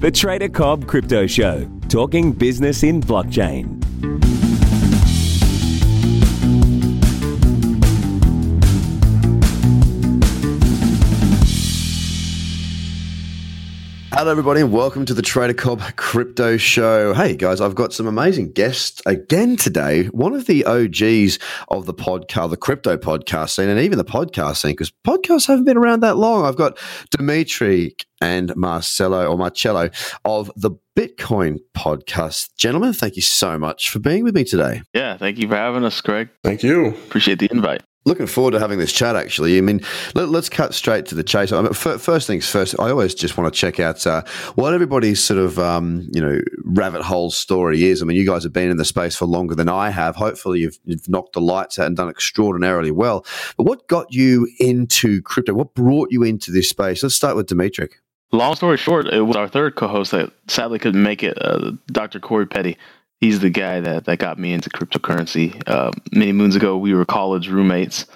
The Trader Cobb Crypto Show, talking business in blockchain. Hello, everybody, and welcome to the Trader Cobb Crypto Show. Hey, guys, I've got some amazing guests again today. One of the OGs of the podcast, uh, the crypto podcast scene, and even the podcast scene, because podcasts haven't been around that long. I've got Dimitri and Marcelo or Marcello of the Bitcoin podcast. Gentlemen, thank you so much for being with me today. Yeah, thank you for having us, Craig. Thank you. Appreciate the invite. Looking forward to having this chat. Actually, I mean, let, us cut straight to the chase. I mean, f- first things first. I always just want to check out uh, what everybody's sort of um, you know rabbit hole story is. I mean, you guys have been in the space for longer than I have. Hopefully, you've, you've knocked the lights out and done extraordinarily well. But what got you into crypto? What brought you into this space? Let's start with Dimitri. Long story short, it was our third co-host that sadly couldn't make it, uh, Dr. Corey Petty he's the guy that, that got me into cryptocurrency. Uh, many moons ago, we were college roommates,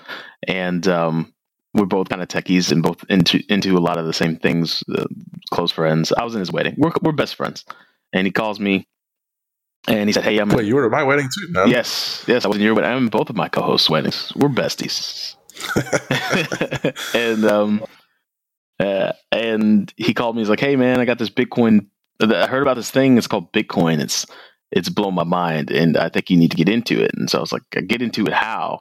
and um, we're both kind of techies and both into into a lot of the same things. Uh, close friends. I was in his wedding. We're we're best friends, and he calls me. And he said, "Hey, I'm." Wait, you were at my wedding too, man. Yes, yes, I was in your wedding. I'm in both of my co-hosts' weddings. We're besties. and um, uh, and he called me. He's like, "Hey, man, I got this Bitcoin. I heard about this thing. It's called Bitcoin. It's it's blown my mind and I think you need to get into it. And so I was like, get into it how?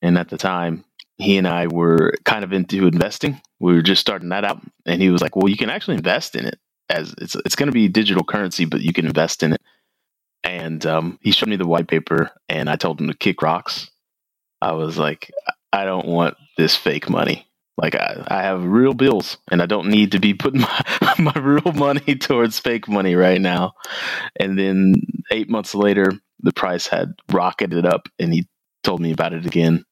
And at the time, he and I were kind of into investing. We were just starting that out. And he was like, well, you can actually invest in it as it's, it's going to be digital currency, but you can invest in it. And um, he showed me the white paper and I told him to kick rocks. I was like, I don't want this fake money. Like I, I have real bills and I don't need to be putting my, my real money towards fake money right now. And then eight months later, the price had rocketed up and he told me about it again.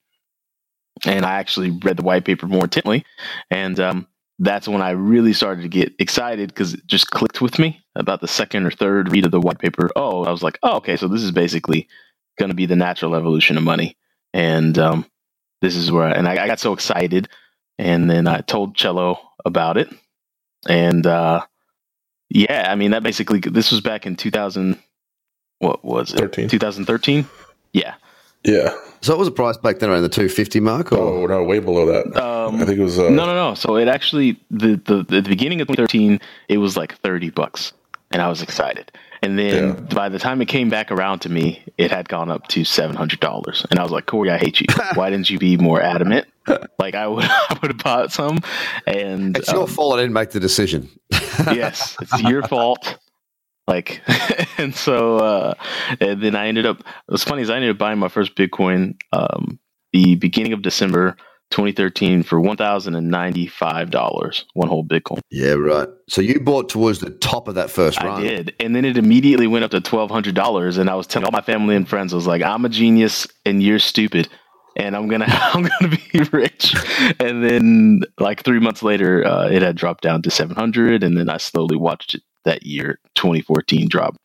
And I actually read the white paper more intently. And um, that's when I really started to get excited because it just clicked with me about the second or third read of the white paper. Oh, I was like, oh, okay, so this is basically going to be the natural evolution of money. And um, this is where, I, and I, I got so excited and then I told Cello about it, and uh, yeah, I mean that basically this was back in 2000. What was it? 13. 2013. Yeah. Yeah. So it was a price back then around the 250 mark? Or? Oh no, way below that. Um, I think it was. Uh, no, no, no. So it actually the, the the beginning of 2013 it was like 30 bucks, and I was excited. And then yeah. by the time it came back around to me, it had gone up to seven hundred dollars, and I was like, "Corey, I hate you. Why didn't you be more adamant? Like I would, I would have bought some." And it's um, your fault I didn't make the decision. yes, it's your fault. Like, and so, uh, and then I ended up. What's funny is I ended up buying my first Bitcoin um, the beginning of December 2013 for $1,095, one whole Bitcoin. Yeah, right. So you bought towards the top of that first run. I did. And then it immediately went up to $1,200. And I was telling all my family and friends, I was like, I'm a genius and you're stupid. And I'm gonna, I'm gonna be rich. And then, like three months later, uh, it had dropped down to 700. And then I slowly watched it that year, 2014, drop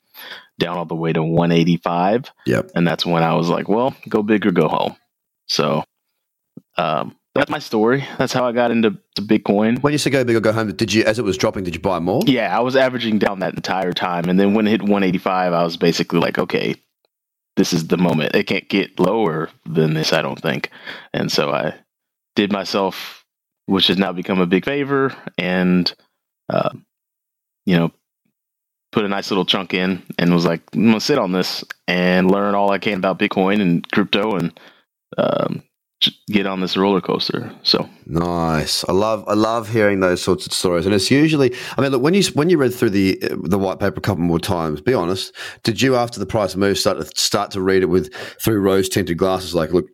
down all the way to 185. Yep. And that's when I was like, well, go big or go home. So um, that's my story. That's how I got into Bitcoin. When you say go big or go home, did you, as it was dropping, did you buy more? Yeah, I was averaging down that entire time, and then when it hit 185, I was basically like, okay, this is the moment. It can't get lower than this, I don't think. And so I did myself, which has now become a big favor, and uh, you know, put a nice little chunk in, and was like, I'm gonna sit on this and learn all I can about Bitcoin and crypto, and um, get on this roller coaster. So nice. I love I love hearing those sorts of stories, and it's usually. I mean, look when you when you read through the the white paper a couple more times. Be honest. Did you after the price move start to start to read it with through rose tinted glasses? Like, look.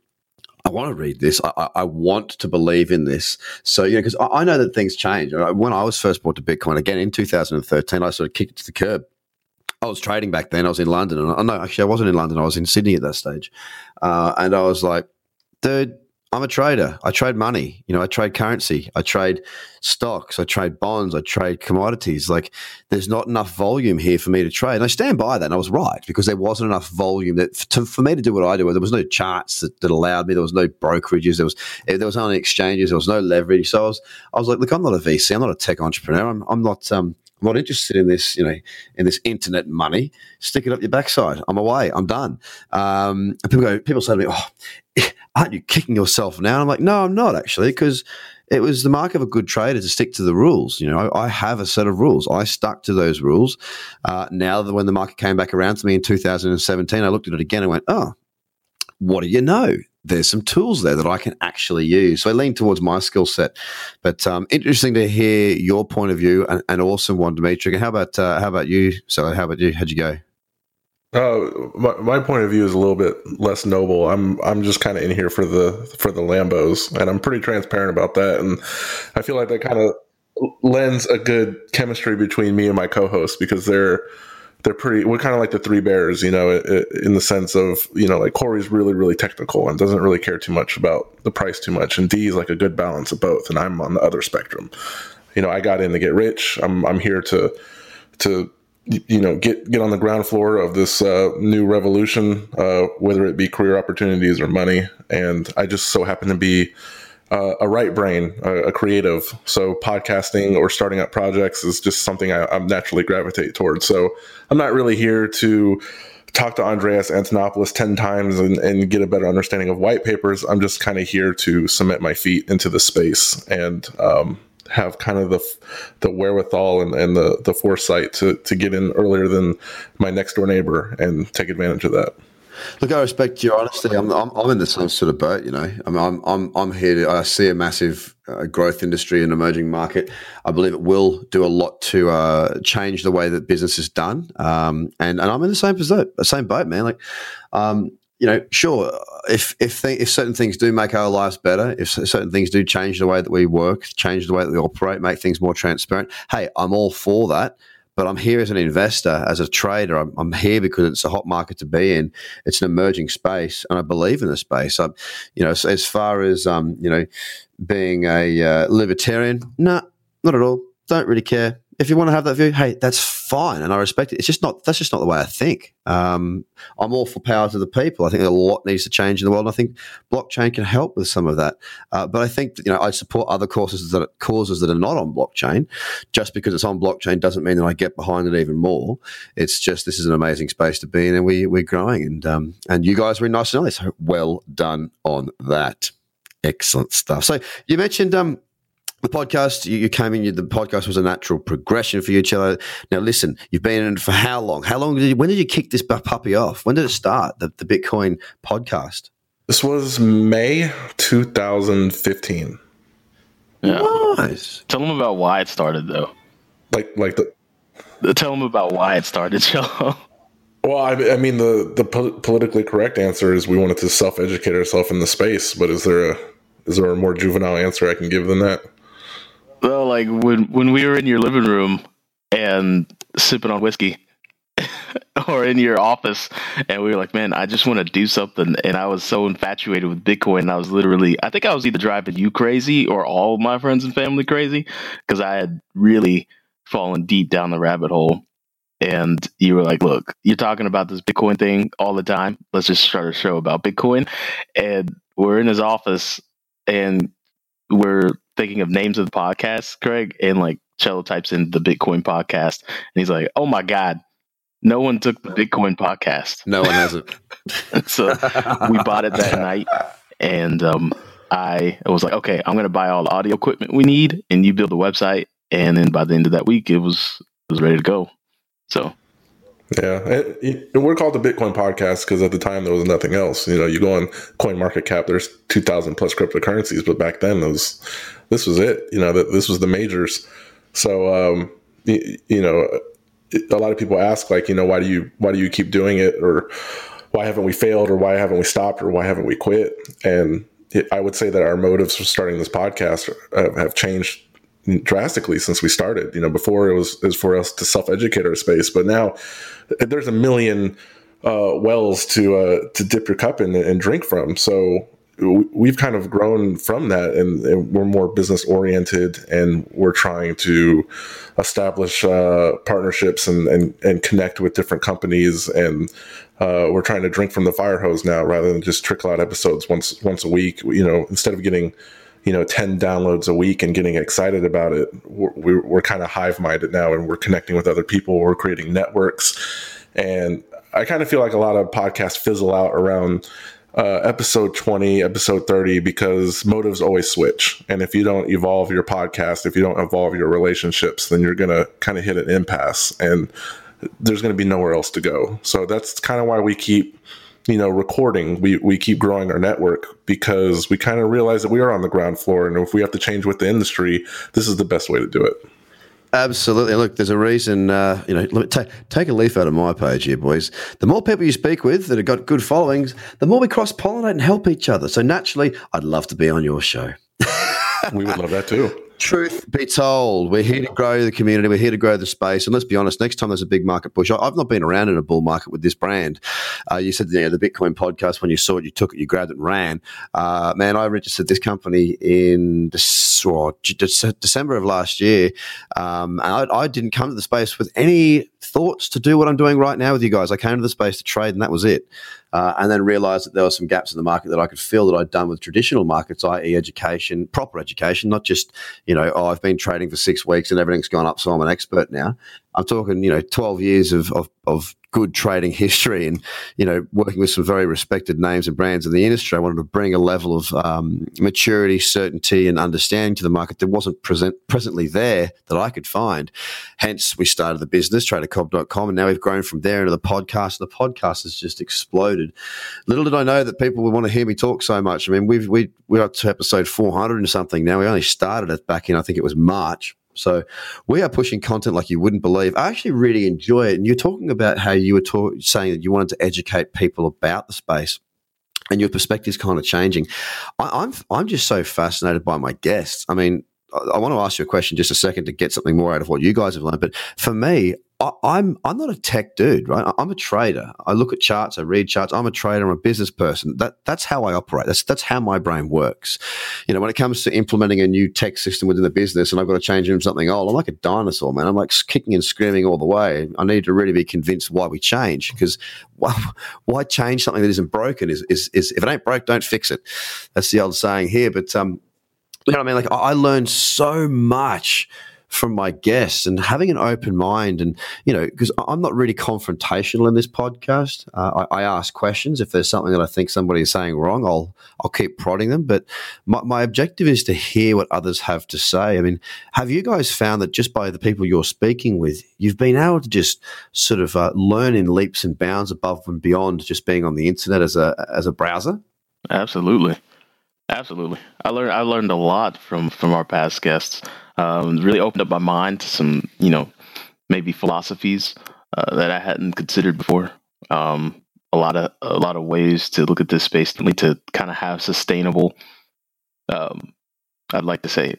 I want to read this. I, I, want to believe in this. So, you know, because I, I know that things change. When I was first brought to Bitcoin, again in 2013, I sort of kicked it to the curb. I was trading back then. I was in London, and I know actually I wasn't in London. I was in Sydney at that stage, uh, and I was like, dude, I'm a trader. I trade money. You know, I trade currency. I trade stocks. I trade bonds. I trade commodities. Like, there's not enough volume here for me to trade. And I stand by that. And I was right because there wasn't enough volume that to, for me to do what I do. There was no charts that, that, allowed me. There was no brokerages. There was there was only exchanges. There was no leverage. So I was I was like, look, I'm not a VC. I'm not a tech entrepreneur. I'm I'm not um I'm not interested in this, you know, in this internet money. Stick it up your backside. I'm away. I'm done. Um, and people go, people say to me, "Oh, aren't you kicking yourself now?" I'm like, "No, I'm not actually, because." It was the mark of a good trader to stick to the rules. You know, I, I have a set of rules. I stuck to those rules. Uh, now that when the market came back around to me in 2017, I looked at it again and went, "Oh, what do you know? there's some tools there that I can actually use. So I lean towards my skill set. But um, interesting to hear your point of view, and, and awesome one, Dimitri. And how about uh, how about you? So how about you? How'd you go? Uh, my, my point of view is a little bit less noble. I'm I'm just kind of in here for the for the Lambos, and I'm pretty transparent about that. And I feel like that kind of lends a good chemistry between me and my co-host because they're they're pretty. We're kind of like the three bears, you know, in the sense of you know, like Corey's really really technical and doesn't really care too much about the price too much, and D is like a good balance of both, and I'm on the other spectrum. You know, I got in to get rich. I'm I'm here to to you know get get on the ground floor of this uh, new revolution, uh, whether it be career opportunities or money, and I just so happen to be uh, a right brain, a, a, creative. So podcasting or starting up projects is just something I, I naturally gravitate towards. So I'm not really here to talk to Andreas Antonopoulos 10 times and, and, get a better understanding of white papers. I'm just kind of here to cement my feet into the space and um, have kind of the the wherewithal and, and the, the foresight to, to get in earlier than my next door neighbor and take advantage of that. Look, I respect your honesty. I'm, I'm, I'm in the same sort of boat, you know. I mean, I'm, I'm, I'm here to, I see a massive uh, growth industry and emerging market. I believe it will do a lot to uh, change the way that business is done. Um, and, and I'm in the same same boat, man. Like, um, you know, sure, if if th- if certain things do make our lives better, if certain things do change the way that we work, change the way that we operate, make things more transparent, hey, I'm all for that but I'm here as an investor, as a trader. I'm, I'm, here because it's a hot market to be in. It's an emerging space, and I believe in the space. I'm, you know, as far as um, you know, being a uh, libertarian, no, nah, not at all. Don't really care if you want to have that view, hey, that's fine, and I respect it. It's just not that's just not the way I think. Um, I'm all for power to the people. I think a lot needs to change in the world, and I think blockchain can help with some of that. Uh, but I think you know I support other causes that causes that are not on blockchain. Just because it's on blockchain doesn't mean that I get behind it even more. It's just this is an amazing space to be in, and we we're growing, and um, and you guys were nice and nice. Well done on that. Excellent stuff. So you mentioned um, the podcast you, you came in you, the podcast was a natural progression for you cello. Now listen you've been in it for how long? How long did you when did you kick this puppy off? When did it start the, the bitcoin podcast? This was may 2015 yeah. Nice. Tell them about why it started though. Like like the tell them about why it started cello well I, I mean the the po- politically correct answer is we wanted to self-educate ourselves in the space but is there a is there a more juvenile answer i can give than that well, like when when we were in your living room and sipping on whiskey, or in your office, and we were like, "Man, I just want to do something." And I was so infatuated with Bitcoin, I was literally, I think I was either driving you crazy or all my friends and family crazy because I had really fallen deep down the rabbit hole. And you were like, "Look, you're talking about this Bitcoin thing all the time. Let's just start a show about Bitcoin." And we're in his office, and we're thinking of names of the podcast, Craig, and like Cello types in the Bitcoin podcast, and he's like, "Oh my god, no one took the Bitcoin podcast. No one has it." so we bought it that night, and um, I was like, "Okay, I'm going to buy all the audio equipment we need, and you build the website." And then by the end of that week, it was it was ready to go. So yeah, it, it, we're called the Bitcoin podcast because at the time there was nothing else. You know, you go on CoinMarketCap, there's two thousand plus cryptocurrencies, but back then was this was it. You know, that this was the majors. So, um, you, you, know, a lot of people ask like, you know, why do you why do you keep doing it, or why haven't we failed, or why haven't we stopped, or why haven't we quit? And it, I would say that our motives for starting this podcast have, changed drastically since we started. You know, before it was, was for us to self educate our space, but now there's a million uh, wells to uh, to dip your cup in and drink from. So we've kind of grown from that, and, and we're more business oriented, and we're trying to establish uh, partnerships and, and and connect with different companies, and uh, we're trying to drink from the fire hose now rather than just trickle out episodes once once a week. You know, instead of getting you know 10 downloads a week and getting excited about it we're, we're kind of hive minded now and we're connecting with other people we're creating networks and i kind of feel like a lot of podcasts fizzle out around uh, episode 20 episode 30 because motives always switch. And if you don't evolve your podcast if you don't evolve your relationships then you're going to kind of hit an impasse and there's going to be nowhere else to go. So that's kind of why we keep you know recording. We we keep growing our network because we kind of realize that we are on the ground floor and if we have to change with the industry this is the best way to do it Absolutely. Look, there's a reason. Uh, you know, let me take take a leaf out of my page here, boys. The more people you speak with that have got good followings, the more we cross pollinate and help each other. So naturally, I'd love to be on your show. we would love that too. Truth be told, we're here to grow the community. We're here to grow the space. And let's be honest, next time there's a big market push, I've not been around in a bull market with this brand. Uh, you said you know, the Bitcoin podcast, when you saw it, you took it, you grabbed it and ran. Uh, man, I registered this company in December of last year. Um, and I, I didn't come to the space with any thoughts to do what I'm doing right now with you guys. I came to the space to trade, and that was it uh, and then realized that there were some gaps in the market that I could fill that I'd done with traditional markets, i.e., education, proper education, not just you know, oh, I've been trading for six weeks and everything's gone up, so I'm an expert now. I'm talking, you know, 12 years of, of, of good trading history and, you know, working with some very respected names and brands in the industry. I wanted to bring a level of um, maturity, certainty, and understanding to the market that wasn't present, presently there that I could find. Hence, we started the business, tradercobb.com, and now we've grown from there into the podcast. The podcast has just exploded. Little did I know that people would want to hear me talk so much. I mean, we've, we, we're up to episode 400 and something now. We only started it back in, I think it was March. So we are pushing content like you wouldn't believe. I actually really enjoy it. And you're talking about how you were saying that you wanted to educate people about the space and your perspective is kind of changing. I, am I'm, I'm just so fascinated by my guests. I mean, I, I want to ask you a question just a second to get something more out of what you guys have learned. But for me, I, I'm I'm not a tech dude, right? I'm a trader. I look at charts, I read charts. I'm a trader. I'm a business person. That that's how I operate. That's that's how my brain works. You know, when it comes to implementing a new tech system within the business, and I've got to change into something old, I'm like a dinosaur, man. I'm like kicking and screaming all the way. I need to really be convinced why we change because why, why change something that isn't broken? Is, is is if it ain't broke, don't fix it. That's the old saying here. But um, you know what I mean? Like I learned so much from my guests and having an open mind and you know because i'm not really confrontational in this podcast. Uh, I, I, ask questions. If there's something that i think somebody is saying wrong i'll i'll keep prodding them. But my, my objective is to hear what others have to say. I mean have you guys found that just by the people you're speaking with you've been able to just sort of uh, learn in leaps and bounds above and beyond just being on the internet as a as a browser? Absolutely. Absolutely. I learned i learned a lot from from our past guests um, really opened up my mind to some, you know, maybe philosophies uh, that I hadn't considered before. Um, a lot of a lot of ways to look at this space to kind of have sustainable. Um, I'd like to say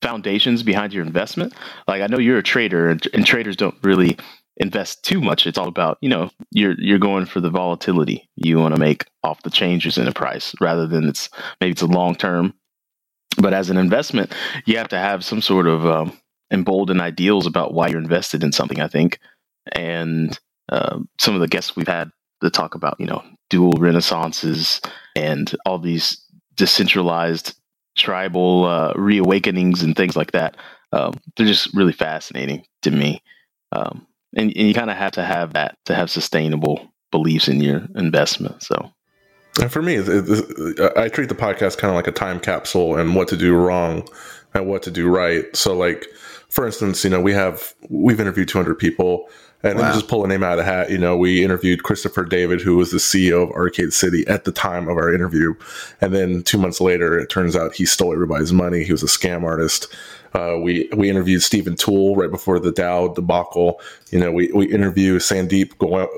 foundations behind your investment. Like I know you're a trader, and, and traders don't really invest too much. It's all about you know you're you're going for the volatility you want to make off the changes in the price rather than it's maybe it's a long term but as an investment, you have to have some sort of um, emboldened ideals about why you're invested in something, I think. And uh, some of the guests we've had to talk about, you know, dual renaissances and all these decentralized tribal uh, reawakenings and things like that. Um, they're just really fascinating to me. Um, and, and you kind of have to have that to have sustainable beliefs in your investment. So and for me, it, it, I treat the podcast kind of like a time capsule and what to do wrong and what to do right. So, like, for instance, you know, we have we've interviewed 200 people, and wow. just pull a name out of the hat. You know, we interviewed Christopher David, who was the CEO of Arcade City at the time of our interview, and then two months later, it turns out he stole everybody's money. He was a scam artist. Uh, we we interviewed Stephan Tual right before the DAO debacle. You know, we we interviewed Sandeep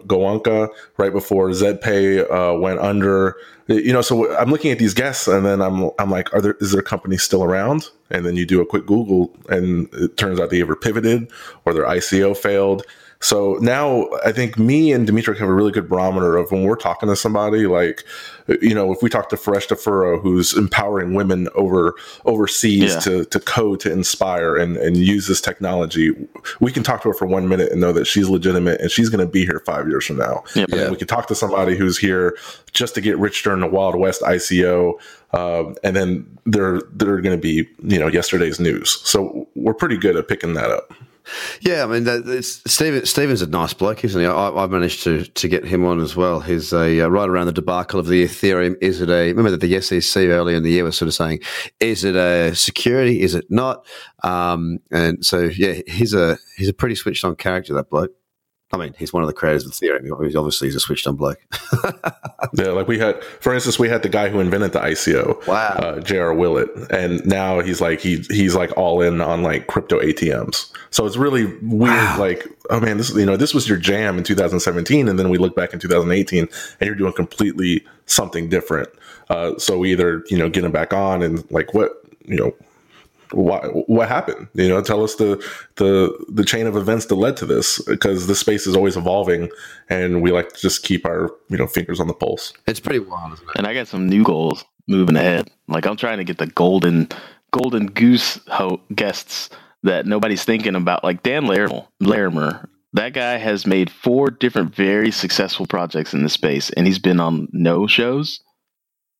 Goenka right before ZebPay uh, went under. You know, so I'm looking at these guests, and then I'm I'm like, are there is their company still around? And then you do a quick Google, and it turns out they ever pivoted or their ICO failed. So now I think me and Dimitri have a really good barometer of when we're talking to somebody, like, you know, if we talk to Fereshteh Forough, who's empowering women over overseas Yeah. to, to code, to inspire and, and use this technology, we can talk to her for one minute and know that she's legitimate and she's going to be here five years from now. Yep. And then Yeah. we can talk to somebody who's here just to get rich during the Wild West ICO, um, and then they're they're going to be you know yesterday's news. So we're pretty good at picking that up. Yeah, I mean, it's, Steven, Steven's a nice bloke, isn't he? I, I managed to to get him on as well. He's a uh, right around the debacle of the Ethereum. Is it a? Remember that the SEC earlier in the year was sort of saying, is it a security? Is it not? Um, and so yeah, he's a he's a pretty switched on character. That bloke. I mean, he's one of the creators of Ethereum. He's obviously he's a switched on bloke. Yeah, like we had, for instance, we had the guy who invented the ICO, Wow. uh, J.R. Willett, and now he's like he he's like all in on like crypto ATMs. So it's really weird. Like, oh man, this you know this was your jam in 2017, and then we look back in 2018, and you're doing completely something different. Uh, so we either you know get him back on and like what you know what what happened you know tell us the the the chain of events that led to this because the space is always evolving and we like to just keep our you know fingers on the pulse It's pretty wild, isn't it? And I got some new goals moving ahead. Like I'm trying to get the golden golden goose ho- guests that nobody's thinking about. Like Dan Larimer, Larimer. That guy has made four different very successful projects in this space, and he's been on no shows.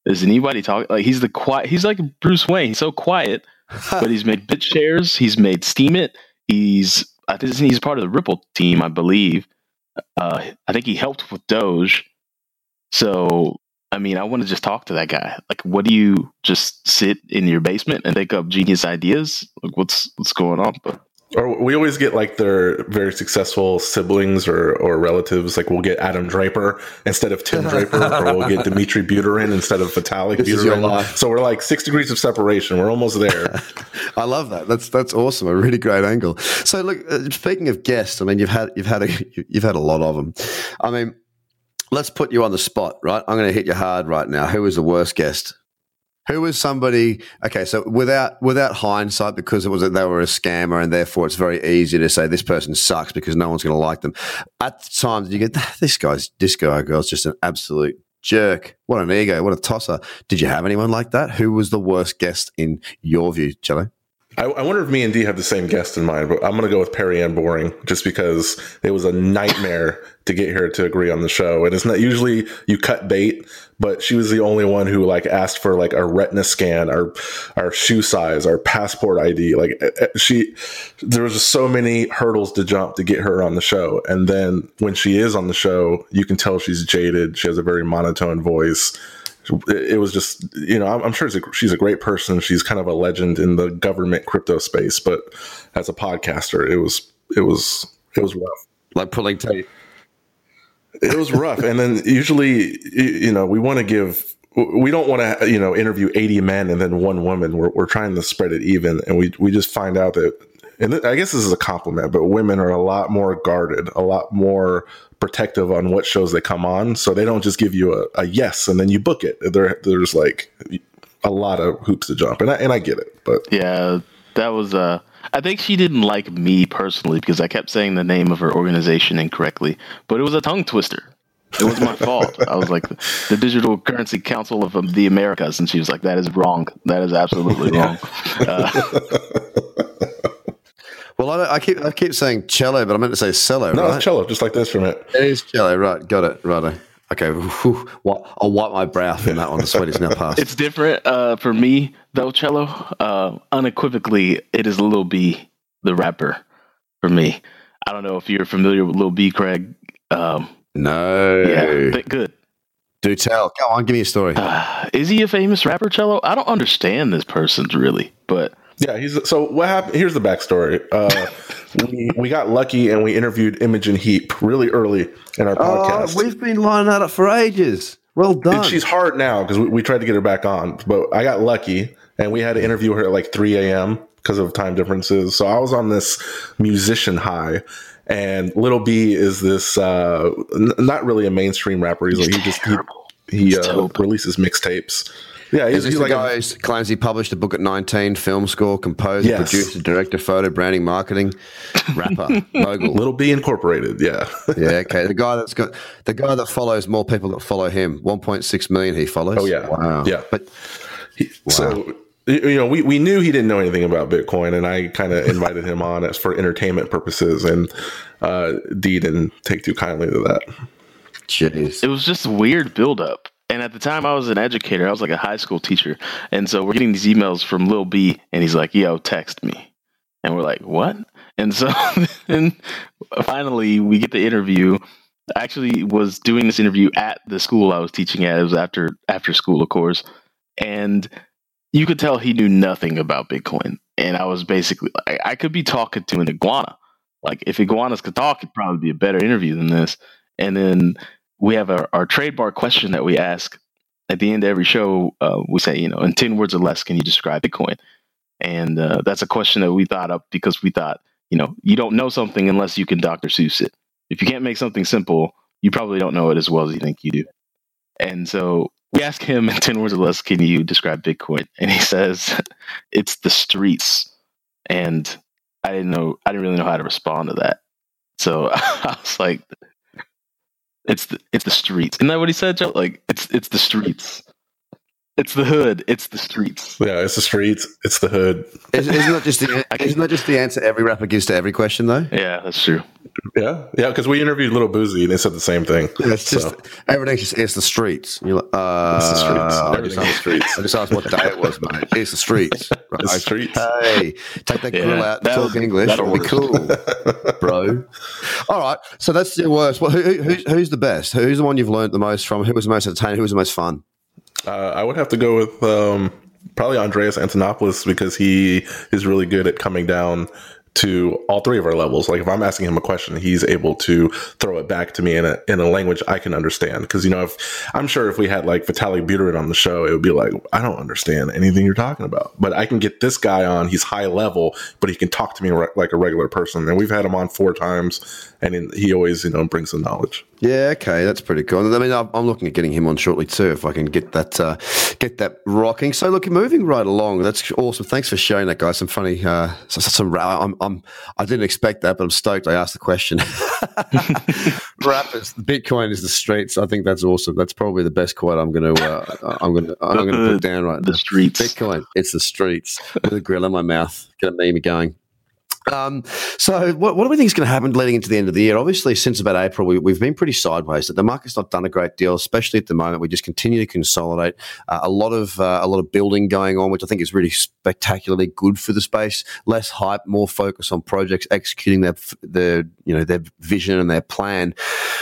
Is anybody talking? Like he's the quiet. He's like Bruce Wayne. He's so quiet, but he's made BitShares. He's made Steemit, He's I think he's part of the Ripple team, I believe. Uh, I think he helped with Doge. So I mean, I want to just talk to that guy. Like, what do you just sit in your basement and think up genius ideas? Like, what's what's going on? But or we always get like their very successful siblings or, or relatives like we'll get adam draper instead of tim draper or we'll get dimitri buterin instead of vitalik This buterin so we're like six degrees of separation we're almost there I love that. That's that's awesome. A really great angle. So, look, uh, speaking of guests, I mean, you've had you've had a you've had a lot of them. I mean, let's put you on the spot, right? I'm going to hit you hard right now. Who was the worst guest? Who was somebody? Okay, so without without hindsight, because it was they were a scammer, and therefore it's very easy to say this person sucks because no one's going to like them. At the time, you get this guy's this guy girl's just an absolute jerk? What an ego! What a tosser! Did you have anyone like that? Who was the worst guest in your view, Jello? I, I wonder if me and D have the same guest in mind, but I'm going to go with Perianne Boring just because it was a nightmare to get her to agree on the show. And it's not usually you cut bait, but she was the only one who like asked for like a retina scan, our our shoe size, our passport ID. Like she, there was just so many hurdles to jump to get her on the show. And then when she is on the show, you can tell she's jaded. She has a very monotone voice it was just you know i'm, sure a, she's a great person. She's kind of a legend in the government crypto space but as a podcaster it was it was it was rough. Like pulling teeth. it was rough. And then usually you know we want to give we don't want to you know interview 80 men and then one woman. We're, we're trying to spread it even. And we we just find out that and i guess this is a compliment but women are a lot more guarded a lot more protective on what shows they come on so they don't just give you a, a yes and then you book it there there's like a lot of hoops to jump and I, and I get it but yeah, that was. Uh, I think she didn't like me personally because I kept saying the name of her organization incorrectly, but it was a tongue twister. It was my fault. I was like the Digital Currency Council of the Americas, and she was like, "That is wrong. That is absolutely wrong." Uh, Well, I, I keep I keep saying cello, but I meant to say cello. no right? it's cello just like this from it It is cello, right? Got it, right? Okay, whew, what, I'll wipe my brow from that one. The sweat is now past. It's different uh, for me though, cello. Uh, unequivocally, it is Lil B, the rapper, for me. I don't know if you're familiar with Lil B, Craig. Um, no, yeah, but good. do tell. Go on, give me a story. Uh, is he a famous rapper, cello? I don't understand this person really, but Yeah, he's so what happened. Here's the backstory. Uh, we we got lucky and we interviewed Imogen Heap really early in our podcast. oh, podcast. we've been lining that up for ages. Well done. And she's hard now because we, we tried to get her back on, but I got lucky and we had to interview her at like 3 a.m. because of time differences. So I was on this musician high. And Little B is this uh, n- not really a mainstream rapper. He's, like he just he, he uh, releases mixtapes. Yeah, he's, he's the like guy a, who claims he published a book at 19, film score, composer, Yes. producer, director, photo, branding, marketing, rapper, mogul? Little B Incorporated. Yeah, Yeah, okay. The guy that's got the guy that follows more people that follow him. 1.6 million he follows. Oh, yeah. Wow. Yeah. But He- So you know, we, we knew he didn't know anything about Bitcoin, and I kind of invited him on as for entertainment purposes, and uh, D didn't take too kindly to that. jeez. it was just a weird buildup. And at the time, I was an educator. I was like a high school teacher, and so we're getting these emails from Lil B, and he's like, "Yo, text me," and we're like, "What?" And so, then finally, we get the interview. I actually was doing this interview at the school I was teaching at. It was after after school, of course, and you could tell he knew nothing about Bitcoin. And I was basically, I, I could be talking to an iguana. Like if iguanas could talk, it'd probably be a better interview than this. And then we have our, our trademark question that we ask at the end of every show. Uh, we say, you know, in 10 words or less, can you describe Bitcoin? And uh, that's a question that we thought up because we thought, you know, you don't know something unless you can Dr. Seuss it. If you can't make something simple, you probably don't know it as well as you think you do. And so we ask him in 10 words or less, can you describe Bitcoin? And he says, it's the streets. And I didn't know, I didn't really know how to respond to that. So I was like, it's the, it's the streets. Isn't that what he said, Joe? Like, it's, it's the streets. It's the hood. It's the streets. Yeah, it's the streets, it's the hood. Is, isn't that just the isn't that just the answer every rapper gives to every question though? Yeah, that's true. Yeah, yeah, because we interviewed Little Boosie and they said the same thing. It's just So, everything's just it's the streets. You're like, uh, It's the streets. I just, the asked, streets. I just asked what day it was, mate. It's the streets. Right. It's the streets. Hey, take that Yeah, grill out, that talk was- English. that It'll be cool, bro. All right, so that's the worst. Well, who, who, who's, who's the best? Who's the one you've learned the most from? Who was the most entertaining? Who was the most fun? Uh, I would have to go with um, probably Andreas Antonopoulos because he is really good at coming down to all three of our levels. Like if I'm asking him a question, he's able to throw it back to me in a in a language I can understand. Because you know, if I'm sure if we had like Vitalik Buterin on the show, it would be like I don't understand anything you're talking about. But I can get this guy on. He's high level, but he can talk to me re- like a regular person. And we've had him on four times, and in, he always you know brings the knowledge. Yeah, okay, that's pretty cool. I mean, I'm I'm looking at getting him on shortly too, if I can get that uh, get that rocking. So, look, moving right along. That's awesome. Thanks for sharing that, guys. Some funny, uh, some, some I'm, I'm, I didn't expect that, but I'm stoked. I asked the question. Rappers, Bitcoin is the streets. I think that's awesome. That's probably the best quote I'm going to, uh, I'm going to, I'm going to put down right The now. streets. Bitcoin, it's the streets with a grill in my mouth. Get a meme going. Um, so, what, what do we think is going to happen leading into the end of the year? Obviously, since about April, we, we've been pretty sideways. The market's not done a great deal, especially at the moment. We just continue to consolidate. Uh, a lot of uh, a lot of building going on, which I think is really spectacularly good for the space. Less hype, more focus on projects executing their their you know their vision and their plan.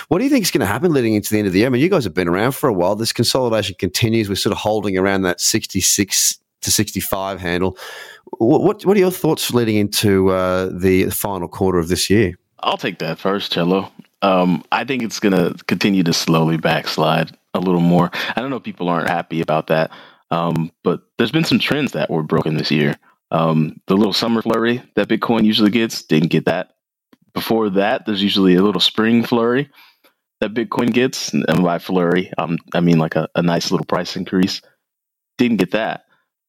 What do you think is going to happen leading into the end of the year? I mean, you guys have been around for a while. This consolidation continues. We're sort of holding around that sixty six to 65 handle. What, what, are your thoughts leading into uh, the final quarter of this year? I'll take that first, Cello. Um, I think it's going to continue to slowly backslide a little more. I don't know if people aren't happy about that, um, but there's been some trends that were broken this year. Um, the little summer flurry that Bitcoin usually gets didn't get that. Before that, there's usually a little spring flurry that Bitcoin gets. And by flurry, um, I mean like a, a nice little price increase. Didn't get that.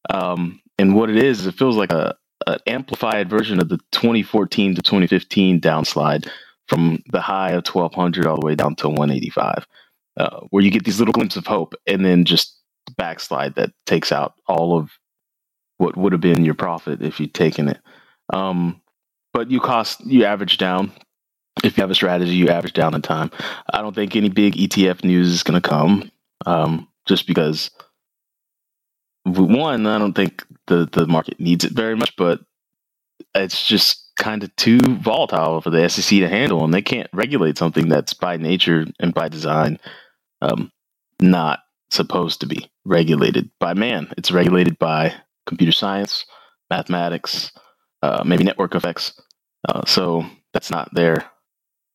Um, and what it is, it feels like a an amplified version of the 2014 to 2015 downslide from the high of 1200 all the way down to 185, uh, where you get these little glimpses of hope and then just backslide that takes out all of what would have been your profit if you'd taken it. Um, but you cost, you average down. If you have a strategy, you average down the time. I don't think any big ETF news is going to come um, just because one, I don't think the the market needs it very much, but it's just kind of too volatile for the SEC to handle, and they can't regulate something that's by nature and by design um, not supposed to be regulated by man. It's regulated by computer science, mathematics, uh, maybe network effects. Uh, so that's not their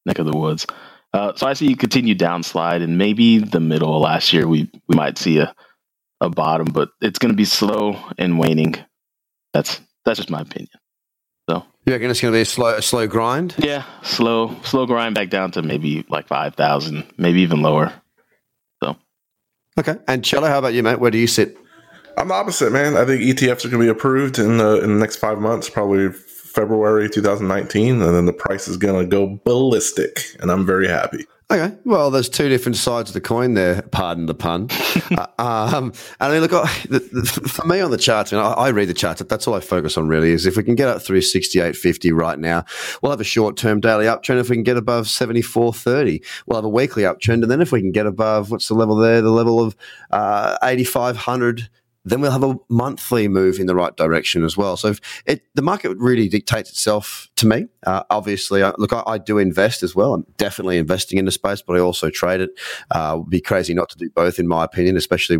neck of the woods. Uh, so I see a continued downslide, and maybe the middle of last year we we might see a a bottom, but it's going to be slow and waning. That's that's just my opinion. So You reckon it's going to be a slow, a slow grind? yeah, slow slow grind back down to maybe like five thousand, maybe even lower. So okay. And Cello, how about you, mate? Where do you sit? I'm the opposite, man. I think ETFs are going to be approved in the in the next five months, probably February 2019, and then the price is going to go ballistic, and I'm very happy. Okay, well, there's two different sides of the coin there. Pardon the pun. uh, um, and I mean, look, I, the, the, for me on the charts, I, mean, I, I, read the charts. That's all I focus on. Really, is if we can get up through 68.50 right now, we'll have a short-term daily uptrend. If we can get above 74.30, we'll have a weekly uptrend, and then if we can get above what's the level there? The level of uh, 8,500 then we'll have a monthly move in the right direction as well. So it, the market really dictates itself to me. Uh, obviously, I, look, I, I, do invest as well. I'm definitely investing in the space, but I also trade it. Uh, would be crazy not to do both, in my opinion, especially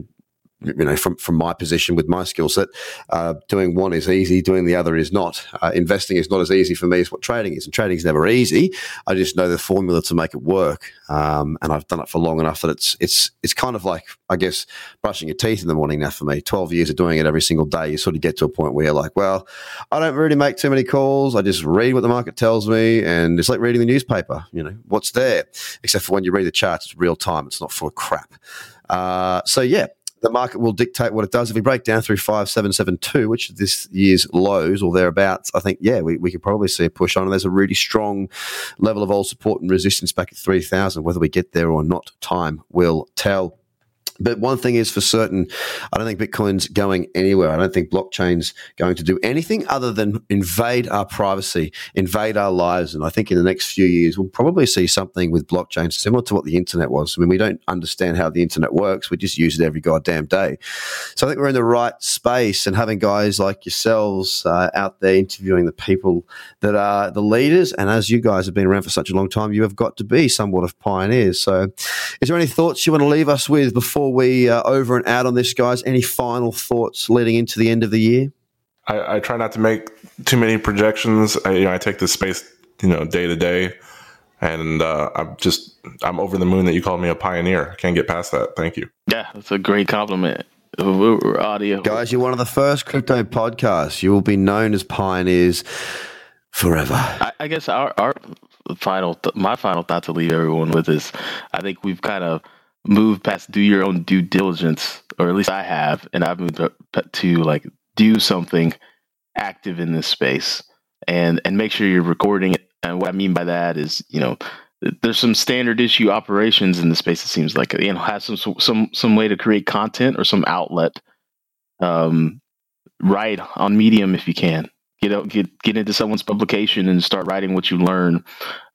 you know, from from my position with my skill set, uh, doing one is easy, doing the other is not. Uh, investing is not as easy for me as what trading is, and trading is never easy. I just know the formula to make it work, um, and I've done it for long enough that it's it's it's kind of like I guess brushing your teeth in the morning now for me. Twelve years of doing it every single day, you sort of get to a point where you're like, well, I don't really make too many calls. I just read what the market tells me, and it's like reading the newspaper. You know what's there, except for when you read the charts, it's real time. It's not full of crap. Uh, so yeah, the market will dictate what it does. If we break down through 5772, which is this year's lows or thereabouts, I think, yeah, we, we could probably see a push on. And there's a really strong level of old support and resistance back at 3000. Whether we get there or not, time will tell. But one thing is for certain, I don't think Bitcoin's going anywhere. I don't think blockchain's going to do anything other than invade our privacy, invade our lives. And I think in the next few years, we'll probably see something with blockchain similar to what the internet was. I mean, we don't understand how the internet works. We just use it every goddamn day. So I think we're in the right space and having guys like yourselves uh, out there interviewing the people that are the leaders. And as you guys have been around for such a long time, you have got to be somewhat of pioneers. So is there any thoughts you want to leave us with before before we uh, over and out on this, guys, any final thoughts leading into the end of the year? I, I try not to make too many projections. I, you know, I take this space, you know, day to day, and uh, I'm just I'm over the moon that you called me a pioneer. I can't get past that. Thank you. Yeah, that's a great compliment. Audio guys, you're one of the first crypto podcasts. You will be known as pioneers forever. I, I guess our our final th- my final thought to leave everyone with is I think we've kind of move past do your own due diligence, or at least I have, and I've moved to like do something active in this space and and make sure you're recording it. And what I mean by that is, you know, there's some standard issue operations in the space. It seems like you know have some some some way to create content or some outlet. Um, write on Medium if you can. Get out, get get into someone's publication and start writing what you learn.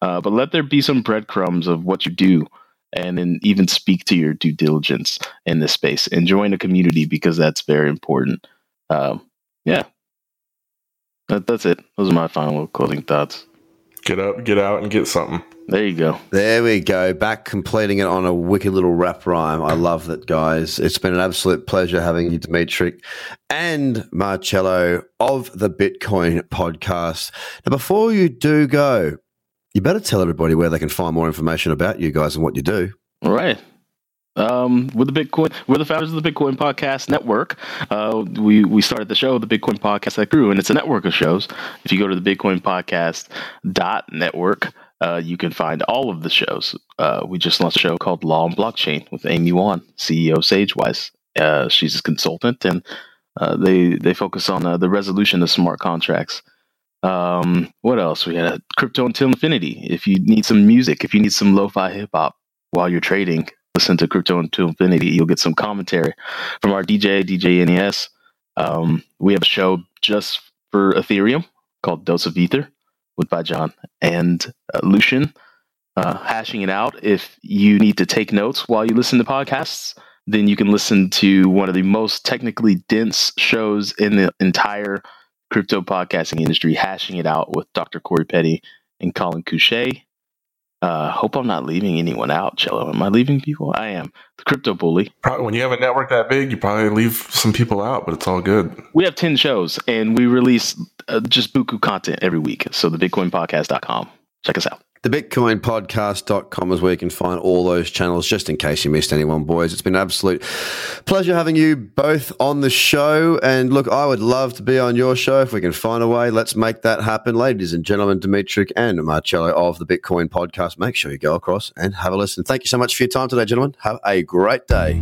Uh, but let there be some breadcrumbs of what you do and then even speak to your due diligence in this space and join a community because that's very important. Um, yeah, that, that's it. Those are my final closing thoughts. Get up, get out, and get something. There you go. There we go. Back completing it on a wicked little rap rhyme. I love that, guys. It's been an absolute pleasure having you, Dimitri, and Marcello of the Bitcoin podcast. Now, before you do go, you better tell everybody where they can find more information about you guys and what you do. All right. Um, we're the Bitcoin. We're the founders of the Bitcoin Podcast Network. Uh, we we started the show, the Bitcoin Podcast that grew, and it's a network of shows. If you go to the Bitcoin Podcast dot network, uh, you can find all of the shows. Uh, we just launched a show called Law and Blockchain with Amy Wan, CEO SageWise. Uh, she's a consultant, and uh, they they focus on uh, the resolution of smart contracts. Um, what else? We had Crypto Until Infinity. If you need some music, if you need some lo-fi hip hop while you're trading, listen to Crypto Until Infinity. You'll get some commentary from our DJ, DJ NES. Um, we have a show just for Ethereum called Dose of Ether with by John and uh, Lucian, uh, hashing it out. If you need to take notes while you listen to podcasts, then you can listen to one of the most technically dense shows in the entire crypto podcasting industry, hashing it out with Dr. Corey Petty and Collin Cusce. Uh, hope I'm not leaving anyone out, Cello. Am I leaving people? I am. The crypto bully. Probably, when you have a network that big, you probably leave some people out, but it's all good. We have 10 shows and we release uh, just buku content every week. So the bitcoinpodcast.com. Check us out. The BitcoinPodcast.com is where you can find all those channels, just in case you missed anyone, boys. It's been an absolute pleasure having you both on the show. And look, I would love to be on your show if we can find a way. Let's make that happen. Ladies and gentlemen, Dimitri and Marcello of the Bitcoin Podcast, make sure you go across and have a listen. Thank you so much for your time today, gentlemen. Have a great day.